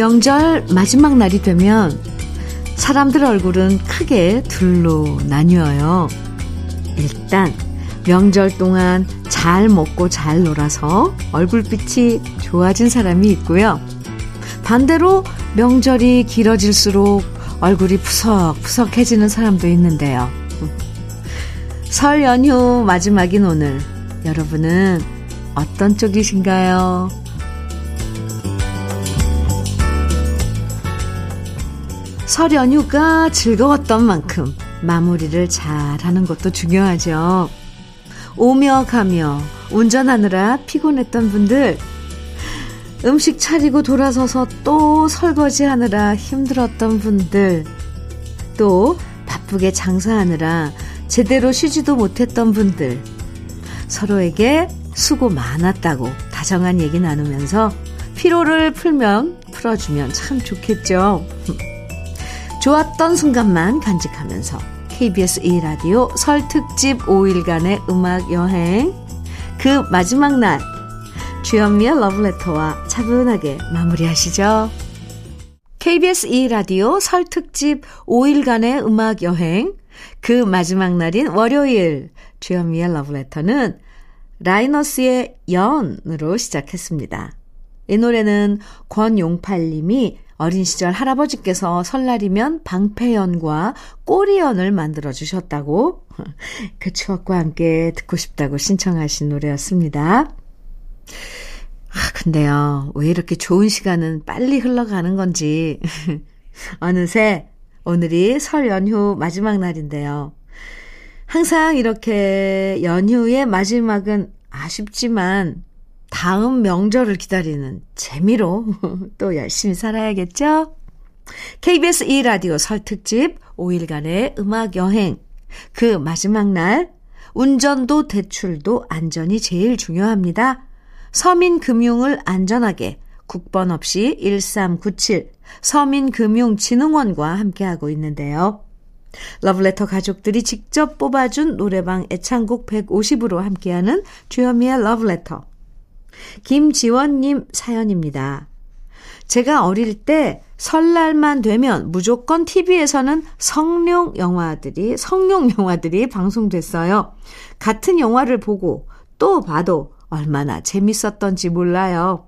명절 마지막 날이 되면 사람들 얼굴은 크게 둘로 나뉘어요. 일단 명절 동안 잘 먹고 잘 놀아서 얼굴빛이 좋아진 사람이 있고요. 반대로 명절이 길어질수록 얼굴이 푸석푸석해지는 사람도 있는데요. 설 연휴 마지막인 오늘 여러분은 어떤 쪽이신가요? 설 연휴가 즐거웠던 만큼 마무리를 잘 하는 것도 중요하죠. 오며 가며 운전하느라 피곤했던 분들, 음식 차리고 돌아서서 또 설거지 하느라 힘들었던 분들, 또 바쁘게 장사하느라 제대로 쉬지도 못했던 분들, 서로에게 수고 많았다고 다정한 얘기 나누면서 피로를 풀면, 풀어주면 참 좋겠죠. 좋았던 순간만 간직하면서 KBS 2라디오 설 특집 5일간의 음악 여행 그 마지막 날 주현미의 러브레터와 차분하게 마무리하시죠. KBS 2라디오 설 특집 5일간의 음악 여행 그 마지막 날인 월요일 주현미의 러브레터는 라이너스의 연으로 시작했습니다. 이 노래는 권용팔님이 어린 시절 할아버지께서 설날이면 방패연과 꼬리연을 만들어 주셨다고 그 추억과 함께 듣고 싶다고 신청하신 노래였습니다. 아, 근데요, 왜 이렇게 좋은 시간은 빨리 흘러가는 건지. 어느새 오늘이 설 연휴 마지막 날인데요. 항상 이렇게 연휴의 마지막은 아쉽지만 다음 명절을 기다리는 재미로 또 열심히 살아야겠죠? KBS 2라디오 설 특집 5일간의 음악 여행. 그 마지막 날, 운전도 대출도 안전이 제일 중요합니다. 서민금융을 안전하게 국번 없이 1397 서민금융진흥원과 함께하고 있는데요. 러브레터 가족들이 직접 뽑아준 노래방 애창곡 150으로 함께하는 주현미의 러브레터. 김지원님 사연입니다. 제가 어릴 때 설날만 되면 무조건 TV에서는 성룡 영화들이, 성룡 영화들이 방송됐어요. 같은 영화를 보고 또 봐도 얼마나 재밌었던지 몰라요.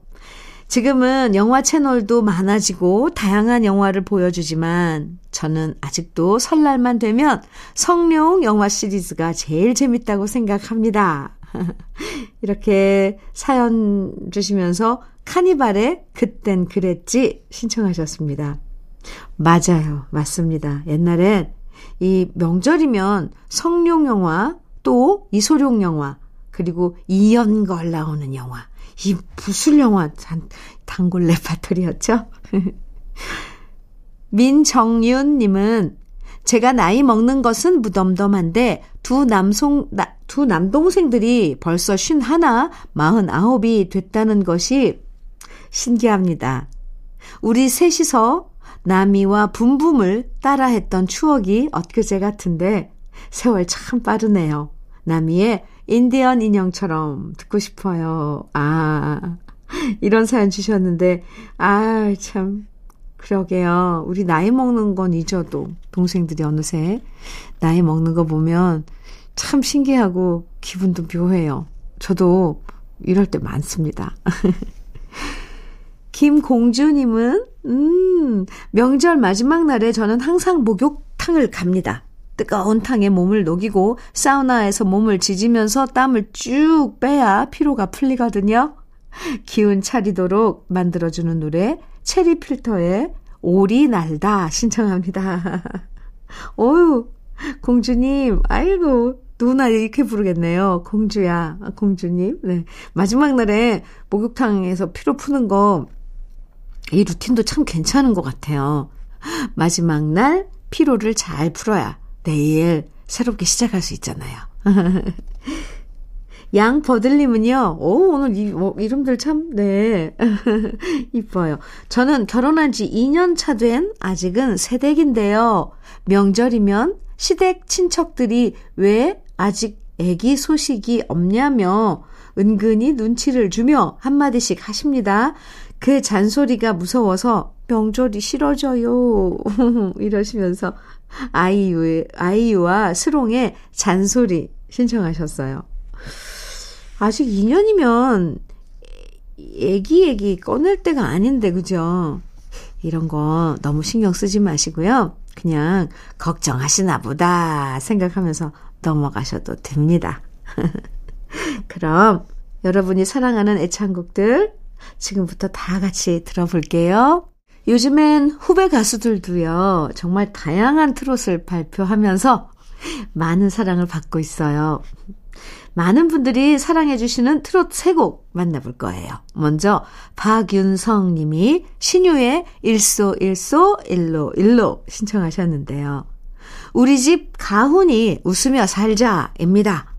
지금은 영화 채널도 많아지고 다양한 영화를 보여주지만 저는 아직도 설날만 되면 성룡 영화 시리즈가 제일 재밌다고 생각합니다. 이렇게 사연 주시면서 카니발의 그땐 그랬지 신청하셨습니다. 맞아요. 맞습니다. 옛날엔 이 명절이면 성룡 영화 또 이소룡 영화 그리고 이연걸 나오는 영화 이 무술 영화 단, 단골 레파토리였죠. 민정윤 님은 제가 나이 먹는 것은 무덤덤한데 두 남송 나, 두 남동생들이 벌써 쉰 하나, 마흔 아홉이 됐다는 것이 신기합니다. 우리 셋이서 나미와 붐붐을 따라했던 추억이 엊그제 같은데 세월 참 빠르네요. 나미의 인디언 인형처럼 듣고 싶어요. 아, 이런 사연 주셨는데, 아, 참, 그러게요. 우리 나이 먹는 건 잊어도 동생들이 어느새 나이 먹는 거 보면 참 신기하고 기분도 묘해요. 저도 이럴 때 많습니다. 김공주님은, 음, 명절 마지막 날에 저는 항상 목욕탕을 갑니다. 뜨거운 탕에 몸을 녹이고 사우나에서 몸을 지지면서 땀을 쭉 빼야 피로가 풀리거든요. 기운 차리도록 만들어주는 노래 체리 필터의 오리 날다 신청합니다. 어유 공주님, 아이고, 누나 이렇게 부르겠네요. 공주야, 공주님. 네. 마지막 날에 목욕탕에서 피로 푸는 거, 이 루틴도 참 괜찮은 것 같아요. 마지막 날 피로를 잘 풀어야 내일 새롭게 시작할 수 있잖아요. 양버들님은요, 오, 오늘 이, 뭐, 이름들 참, 네. 이뻐요. 저는 결혼한 지 2년 차 된 아직은 새댁인데요. 명절이면 시댁 친척들이 왜 아직 애기 소식이 없냐며 은근히 눈치를 주며 한마디씩 하십니다. 그 잔소리가 무서워서 명절이 싫어져요. 이러시면서 아이유의, 아이유와 스롱의 잔소리 신청하셨어요. 아직 2년이면 애기 애기 꺼낼 때가 아닌데, 그죠? 이런 거 너무 신경 쓰지 마시고요. 그냥 걱정하시나 보다 생각하면서 넘어가셔도 됩니다. 그럼 여러분이 사랑하는 애창곡들 지금부터 다 같이 들어볼게요. 요즘엔 후배 가수들도요, 정말 다양한 트롯을 발표하면서 많은 사랑을 받고 있어요. 많은 분들이 사랑해주시는 트롯 세 곡 만나볼 거예요. 먼저, 박윤성 님이 신유의 일소, 일소, 일로, 일로 신청하셨는데요. 우리 집 가훈이 웃으며 살자, 입니다.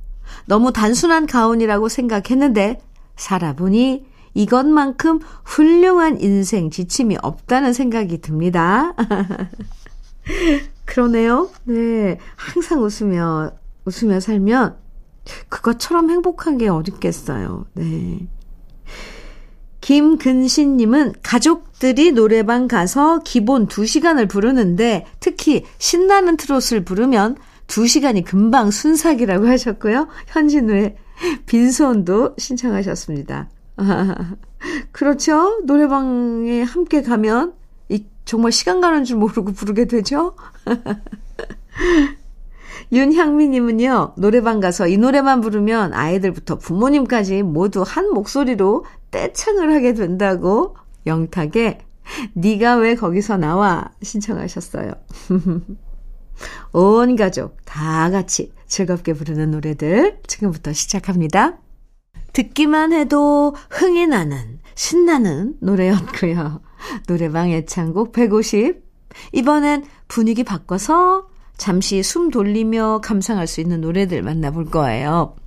너무 단순한 가훈이라고 생각했는데, 살아보니 이것만큼 훌륭한 인생 지침이 없다는 생각이 듭니다. 그러네요. 네. 항상 웃으며, 웃으며 살면 그것처럼 행복한 게 어딨겠어요. 네. 김근신님은 가족들이 노래방 가서 기본 2시간을 부르는데 특히 신나는 트롯을 부르면 2시간이 금방 순삭이라고 하셨고요. 현진우의 빈손도 신청하셨습니다. 그렇죠? 노래방에 함께 가면 이 정말 시간 가는 줄 모르고 부르게 되죠? 윤향미님은요, 노래방 가서 이 노래만 부르면 아이들부터 부모님까지 모두 한 목소리로 떼창을 하게 된다고 영탁에 네가 왜 거기서 나와 신청하셨어요. 온 가족 다 같이 즐겁게 부르는 노래들 지금부터 시작합니다. 듣기만 해도 흥이 나는 신나는 노래였고요. 노래방 애창곡 150. 이번엔 분위기 바꿔서 잠시 숨 돌리며 감상할 수 있는 노래들 만나볼 거예요.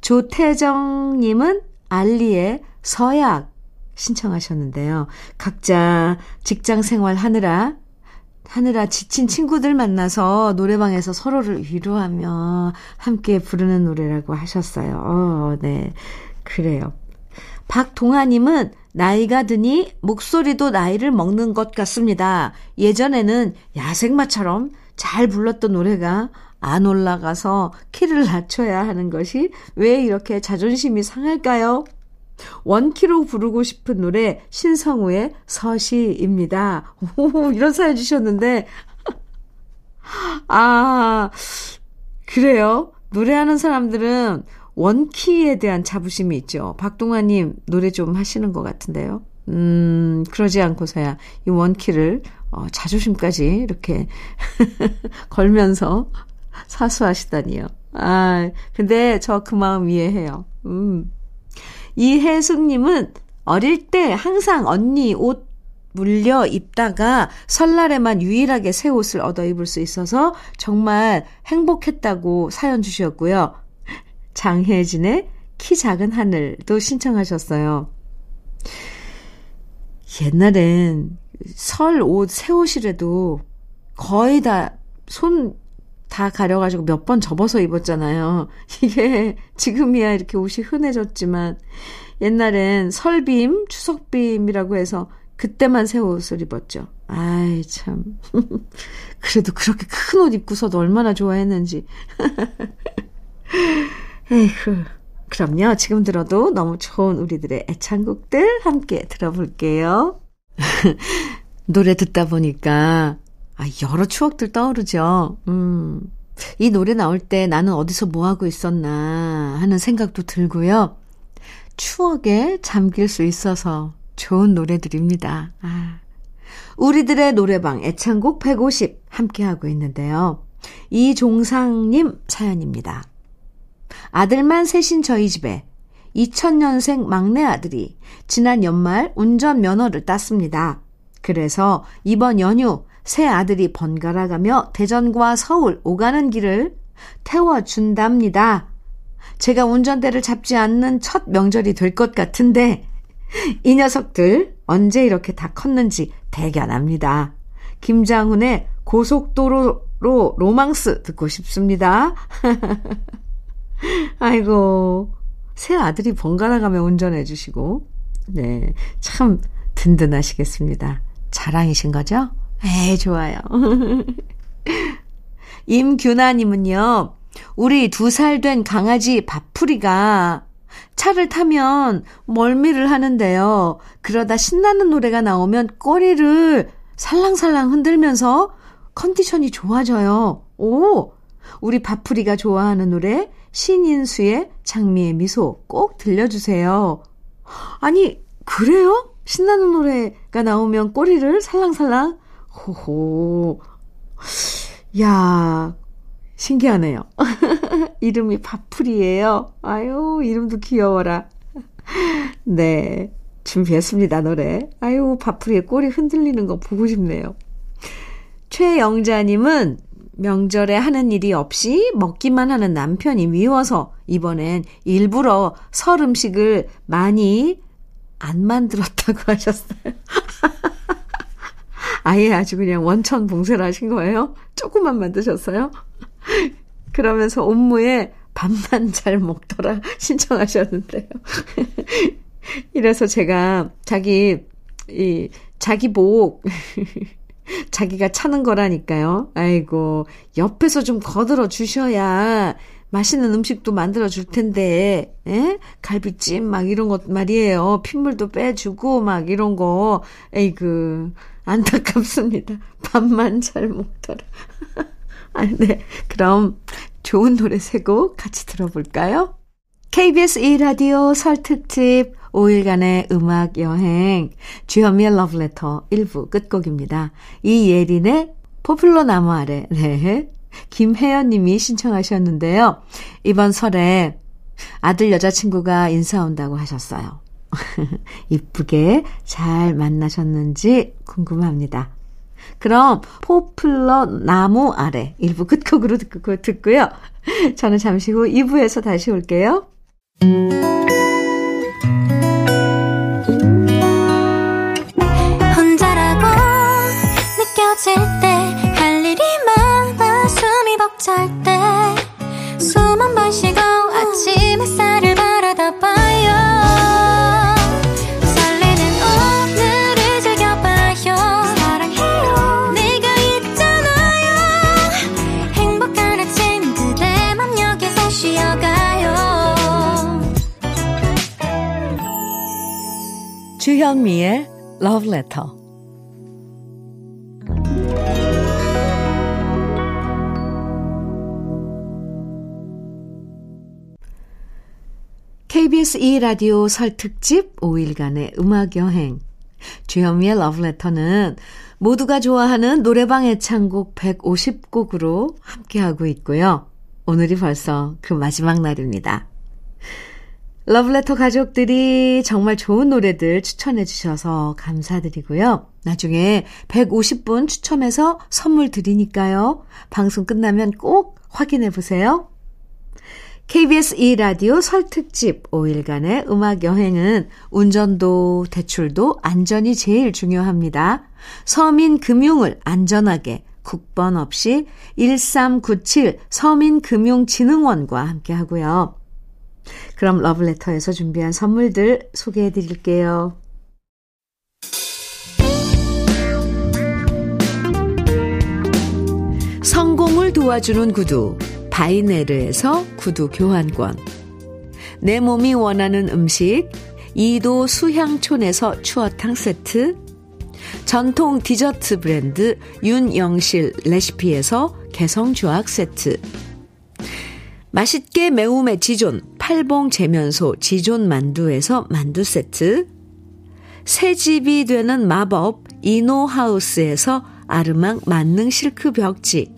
조태정님은 알리의 서약 신청하셨는데요. 각자 직장 생활 하느라 하느라 지친 친구들 만나서 노래방에서 서로를 위로하며 함께 부르는 노래라고 하셨어요. 어, 네. 그래요. 박동아님은 나이가 드니 목소리도 나이를 먹는 것 같습니다. 예전에는 야생마처럼 잘 불렀던 노래가 안 올라가서 키를 낮춰야 하는 것이 왜 이렇게 자존심이 상할까요? 원키로 부르고 싶은 노래 신성우의 서시입니다. 오, 이런 사연 주셨는데 아 그래요. 노래하는 사람들은 원키에 대한 자부심이 있죠. 박동아님 노래 좀 하시는 것 같은데요. 음 그러지 않고서야 이 원키를 어, 자존심까지 이렇게 걸면서 사수하시다니요. 아 근데 저 그 마음 이해해요. 음. 이혜숙님은 어릴 때 항상 언니 옷 물려 입다가 설날에만 유일하게 새 옷을 얻어 입을 수 있어서 정말 행복했다고 사연 주셨고요. 장혜진의 키 작은 하늘도 신청하셨어요. 옛날엔 설 옷, 새 옷이라도 거의 다 손 다 가려가지고 몇 번 접어서 입었잖아요. 이게 지금이야 이렇게 옷이 흔해졌지만 옛날엔 설빔, 추석빔이라고 해서 그때만 새 옷을 입었죠. 아이, 참. 그래도 그렇게 큰 옷 입고서도 얼마나 좋아했는지. 에휴. 그럼요. 지금 들어도 너무 좋은 우리들의 애창곡들 함께 들어볼게요. 노래 듣다 보니까, 아, 여러 추억들 떠오르죠. 음. 이 노래 나올 때 나는 어디서 뭐 하고 있었나 하는 생각도 들고요. 추억에 잠길 수 있어서 좋은 노래들입니다. 아. 우리들의 노래방 애창곡 150 함께하고 있는데요. 이종상님 사연입니다. 아들만 셋인 저희 집에 2000년생 막내 아들이 지난 연말 운전 면허를 땄습니다. 그래서 이번 연휴 새 아들이 번갈아 가며 대전과 서울 오가는 길을 태워준답니다. 제가 운전대를 잡지 않는 첫 명절이 될 것 같은데 이 녀석들 언제 이렇게 다 컸는지 대견합니다. 김장훈의 고속도로로 로망스 듣고 싶습니다. 아이고, 새 아들이 번갈아 가며 운전해 주시고, 네, 참 든든하시겠습니다. 자랑이신 거죠? 에 좋아요. 임규나 님은요, 우리 두 살 된 강아지 밥풀이가 차를 타면 멀미를 하는데요. 그러다 신나는 노래가 나오면 꼬리를 살랑살랑 흔들면서 컨디션이 좋아져요. 오! 우리 밥풀이가 좋아하는 노래 신인수의 장미의 미소 꼭 들려주세요. 아니, 그래요? 신나는 노래가 나오면 꼬리를 살랑살랑? 호호. 야, 신기하네요. 이름이 밥풀이에요. 아유, 이름도 귀여워라. 네. 준비했습니다, 노래. 아유, 밥풀이의 꼬리 흔들리는 거 보고 싶네요. 최영자님은 명절에 하는 일이 없이 먹기만 하는 남편이 미워서 이번엔 일부러 설 음식을 많이 안 만들었다고 하셨어요. 아예 아주 그냥 원천 봉쇄를 하신 거예요? 조금만 만드셨어요? 그러면서 업무에 밥만 잘 먹더라 신청하셨는데요. 이래서 제가 자기, 이, 자기 복, 자기가 차는 거라니까요. 아이고, 옆에서 좀 거들어 주셔야 맛있는 음식도 만들어 줄 텐데, 에? 갈비찜 막 이런 것 말이에요. 핏물도 빼주고 막 이런 거. 에이그, 안타깝습니다. 밥만 잘 먹더라. 아, 네. 그럼 좋은 노래 세 곡 같이 들어볼까요? KBS 2라디오 설 특집 5일간의 음악 여행 주현미의 러브레터 1부 끝곡입니다. 이예린의 포플러 나무 아래 네. 김혜연 님이 신청하셨는데요. 이번 설에 아들 여자친구가 인사 온다고 하셨어요. 이쁘게 잘 만나셨는지 궁금합니다. 그럼 포플러 나무 아래 1부 끝곡으로 듣고, 듣고요. 저는 잠시 후 2부에서 다시 올게요. 주현미의 Love Letter KBS 2라디오 설 특집 5일간의 음악여행. 주현미의 러브레터는 모두가 좋아하는 노래방 애창곡 150곡으로 함께하고 있고요. 오늘이 벌써 그 마지막 날입니다. 러브레터 가족들이 정말 좋은 노래들 추천해 주셔서 감사드리고요. 나중에 150분 추첨해서 선물 드리니까요. 방송 끝나면 꼭 확인해 보세요. KBS 2라디오 설특집 5일간의 음악 여행은 운전도 대출도 안전이 제일 중요합니다. 서민 금융을 안전하게 국번 없이 1397 서민금융진흥원과 함께 하고요. 그럼 러브레터에서 준비한 선물들 소개해 드릴게요. 성공을 도와주는 구두 바이네르에서 구두 교환권. 내 몸이 원하는 음식 이도 수향촌에서 추어탕 세트. 전통 디저트 브랜드 윤영실 레시피에서 개성주악 세트 맛있게 매움의 지존 팔봉 재면소 지존 만두에서 만두 세트. 새 집이 되는 마법 이노하우스에서 아르망 만능 실크 벽지.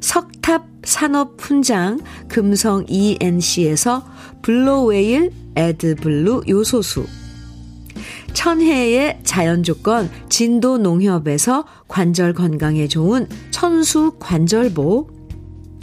석탑 산업 훈장 금성 ENC에서 블로웨일 에드블루 요소수. 천혜의 자연 조건 진도 농협에서 관절 건강에 좋은 천수 관절보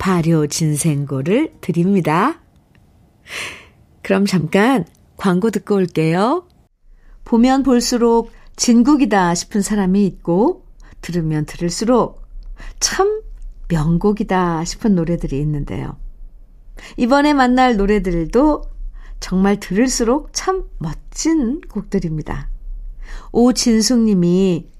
발효 진생고를 드립니다. 그럼 잠깐 광고 듣고 올게요. 보면 볼수록 진국이다 싶은 사람이 있고 들으면 들을수록 참 명곡이다 싶은 노래들이 있는데요. 이번에 만날 노래들도 정말 들을수록 참 멋진 곡들입니다. 오진숙 님이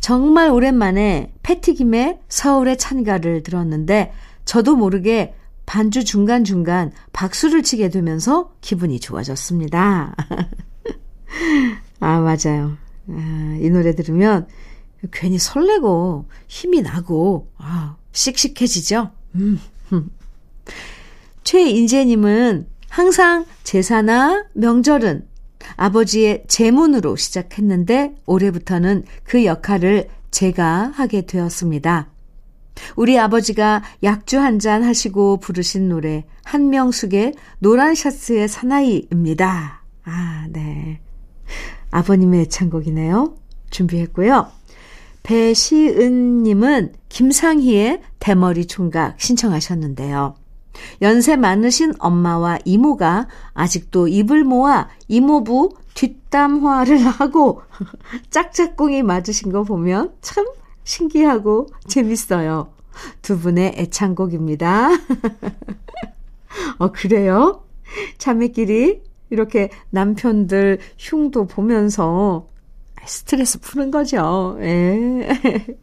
정말 오랜만에 패티김의 서울의 찬가를 들었는데 저도 모르게 반주 중간중간 박수를 치게 되면서 기분이 좋아졌습니다. 아, 맞아요. 아, 이 노래 들으면 괜히 설레고 힘이 나고, 아, 씩씩해지죠? 음. 최인재님은 항상 제사나 명절은 아버지의 제문으로 시작했는데 올해부터는 그 역할을 제가 하게 되었습니다. 우리 아버지가 약주 한 잔 하시고 부르신 노래 한명숙의 노란 셔츠의 사나이입니다. 아, 네. 아버님의 애창곡이네요. 준비했고요. 배시은 님은 김상희의 대머리 총각 신청하셨는데요. 연세 많으신 엄마와 이모가 아직도 입을 모아 이모부 뒷담화를 하고 짝짝꿍이 맞으신 거 보면 참 신기하고 재밌어요. 두 분의 애창곡입니다. 어, 그래요? 자매끼리 이렇게 남편들 흉도 보면서 스트레스 푸는 거죠. 예.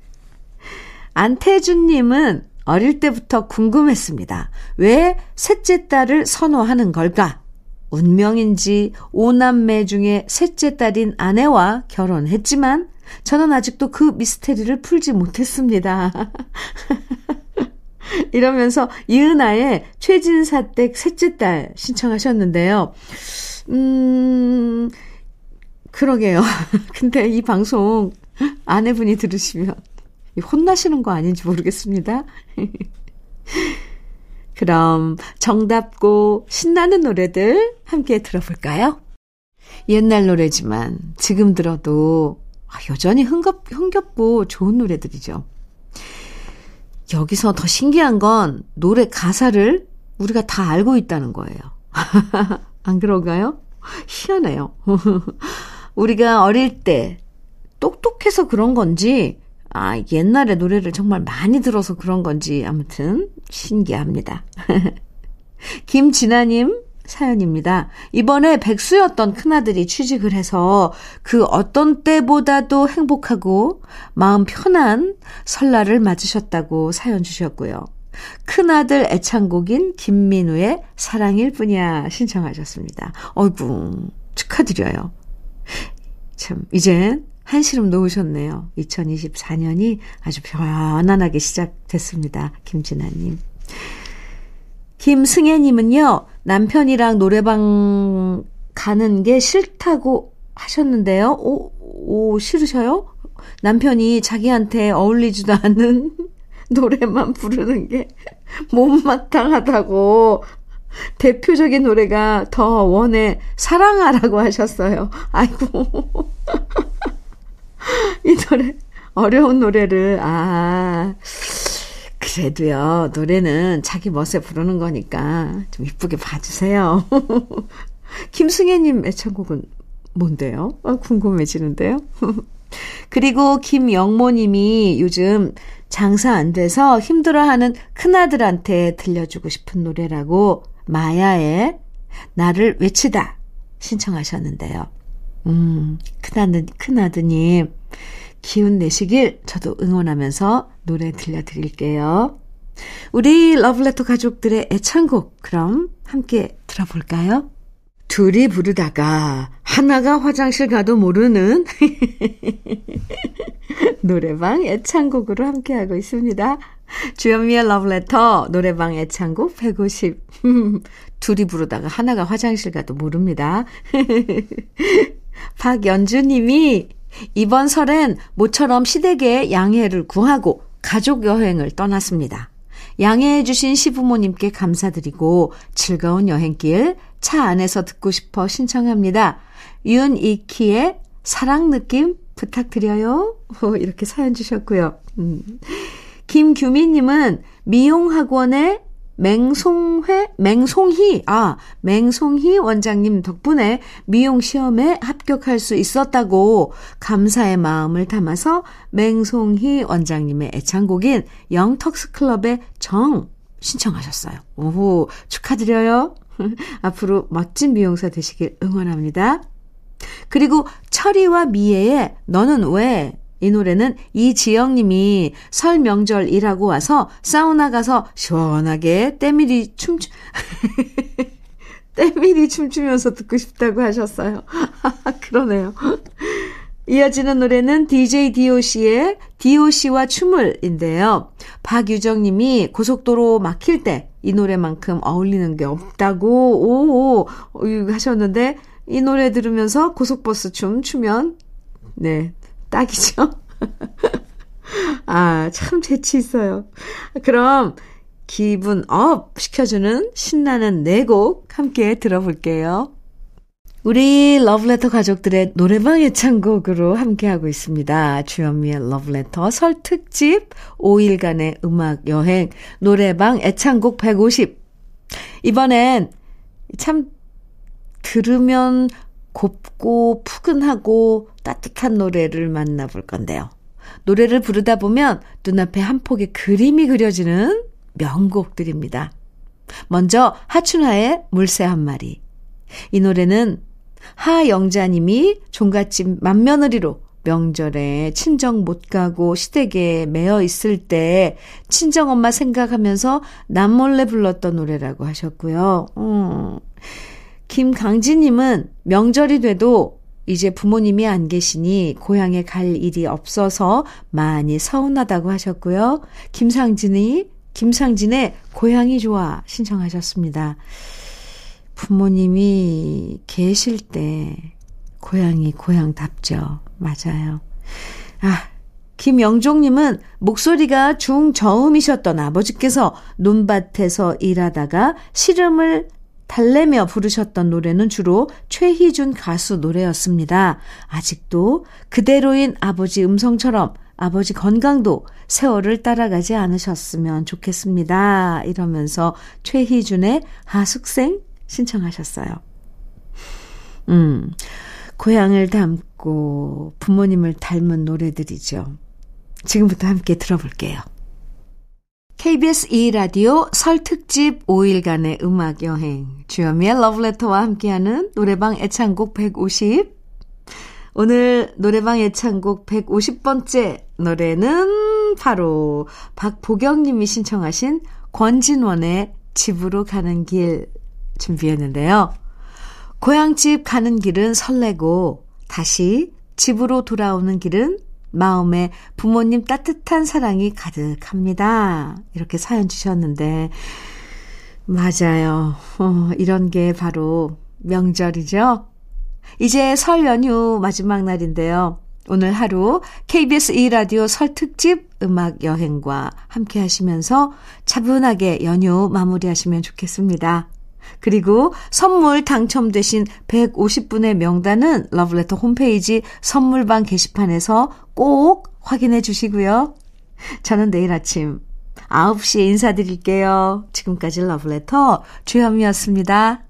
안태준님은 어릴 때부터 궁금했습니다. 왜 셋째 딸을 선호하는 걸까? 운명인지 오남매 중에 셋째 딸인 아내와 결혼했지만 저는 아직도 그 미스테리를 풀지 못했습니다. 이러면서 이은아의 최진사댁 셋째 딸 신청하셨는데요. 음, 그러게요. 근데 이 방송 아내분이 들으시면 혼나시는 거 아닌지 모르겠습니다. 그럼 정답고 신나는 노래들 함께 들어볼까요? 옛날 노래지만 지금 들어도 아, 여전히 흥겹, 흥겹고 좋은 노래들이죠. 여기서 더 신기한 건 노래 가사를 우리가 다 알고 있다는 거예요. 안 그런가요? 희한해요. 우리가 어릴 때 똑똑해서 그런 건지 아, 옛날에 노래를 정말 많이 들어서 그런 건지 아무튼 신기합니다. 김진아님 사연입니다. 이번에 백수였던 큰아들이 취직을 해서 그 어떤 때보다도 행복하고 마음 편한 설날을 맞으셨다고 사연 주셨고요. 큰아들 애창곡인 김민우의 사랑일 뿐이야 신청하셨습니다. 어이구, 축하드려요. 참, 이젠 한시름 놓으셨네요. 2024년이 아주 편안하게 시작됐습니다. 김진아님. 김승혜님은요, 남편이랑 노래방 가는 게 싫다고 하셨는데요. 오, 오, 싫으셔요? 남편이 자기한테 어울리지도 않는 노래만 부르는 게 못마땅하다고 대표적인 노래가 더 원해 사랑하라고 하셨어요. 아이고. 이 노래, 어려운 노래를, 아, 그래도요, 노래는 자기 멋에 부르는 거니까 좀 이쁘게 봐주세요. 김승혜님 애창곡은 뭔데요? 아, 궁금해지는데요? 그리고 김영모님이 요즘 장사 안 돼서 힘들어하는 큰아들한테 들려주고 싶은 노래라고 마야의 나를 외치다 신청하셨는데요. 음, 큰아들, 큰아드님, 기운 내시길 저도 응원하면서 노래 들려드릴게요. 우리 러블레터 가족들의 애창곡, 그럼 함께 들어볼까요? 둘이 부르다가 하나가 화장실 가도 모르는 노래방 애창곡으로 함께하고 있습니다. 주현미의 러브레터 노래방 애창곡 150. 둘이 부르다가 하나가 화장실 가도 모릅니다. 박연주 님이 이번 설엔 모처럼 시댁에 양해를 구하고 가족 여행을 떠났습니다. 양해해 주신 시부모님께 감사드리고 즐거운 여행길 차 안에서 듣고 싶어 신청합니다. 윤이키의 사랑 느낌 부탁드려요. 이렇게 사연 주셨고요. 음. 김규민님은 미용학원의 맹송회, 맹송희, 아, 맹송희 원장님 덕분에 미용 시험에 합격할 수 있었다고 감사의 마음을 담아서 맹송희 원장님의 애창곡인 영턱스 클럽의 정 신청하셨어요. 오호, 축하드려요. 앞으로 멋진 미용사 되시길 응원합니다. 그리고 철이와 미애의 너는 왜? 이 노래는 이지영 님이 설 명절 일하고 와서 사우나 가서 시원하게 때밀이 춤, 때밀이 춤추면서 듣고 싶다고 하셨어요. 그러네요. 이어지는 노래는 DJ DOC의 DOC와 춤을인데요. 박유정 님이 고속도로 막힐 때 이 노래만큼 어울리는 게 없다고, 오, 오, 하셨는데, 이 노래 들으면서 고속버스 춤 추면, 네, 딱이죠? 아, 참 재치 있어요. 그럼 기분 up 시켜주는 신나는 네 곡 함께 들어볼게요. 우리 러브레터 가족들의 노래방 애창곡으로 함께하고 있습니다. 주현미의 러브레터 설 특집 5일간의 음악 여행 노래방 애창곡 150. 이번엔 참 들으면 곱고 푸근하고 따뜻한 노래를 만나볼 건데요. 노래를 부르다 보면 눈앞에 한 폭의 그림이 그려지는 명곡들입니다. 먼저 하춘하의 물새 한 마리. 이 노래는 하영자님이 종갓집 맏며느리로 명절에 친정 못 가고 시댁에 매여 있을 때 친정엄마 생각하면서 남몰래 불렀던 노래라고 하셨고요. 음. 김강진님은 명절이 돼도 이제 부모님이 안 계시니 고향에 갈 일이 없어서 많이 서운하다고 하셨고요. 김상진이, 김상진의 고향이 좋아 신청하셨습니다. 부모님이 계실 때 고향이 고향답죠. 맞아요. 아, 김영종님은 목소리가 중저음이셨던 아버지께서 논밭에서 일하다가 시름을 달래며 부르셨던 노래는 주로 최희준 가수 노래였습니다. 아직도 그대로인 아버지 음성처럼 아버지 건강도 세월을 따라가지 않으셨으면 좋겠습니다. 이러면서 최희준의 하숙생 신청하셨어요. 음, 고향을 담고 부모님을 닮은 노래들이죠. 지금부터 함께 들어볼게요. KBS 2라디오 설 특집 5일간의 음악 여행 주현미의 러브레터와 함께하는 노래방 애창곡 150 오늘 노래방 애창곡 150번째 노래는 바로 박보경 님이 신청하신 권진원의 집으로 가는 길 준비했는데요. 고향집 가는 길은 설레고 다시 집으로 돌아오는 길은 마음에 부모님 따뜻한 사랑이 가득합니다. 이렇게 사연 주셨는데, 맞아요. 어, 이런 게 바로 명절이죠. 이제 설 연휴 마지막 날인데요. 오늘 하루 KBS 2라디오 설 특집 음악 여행과 함께 하시면서 차분하게 연휴 마무리하시면 좋겠습니다. 그리고 선물 당첨되신 150분의 명단은 러브레터 홈페이지 선물방 게시판에서 꼭 확인해 주시고요. 저는 내일 아침 9시에 인사드릴게요. 지금까지 러브레터 주현미였습니다.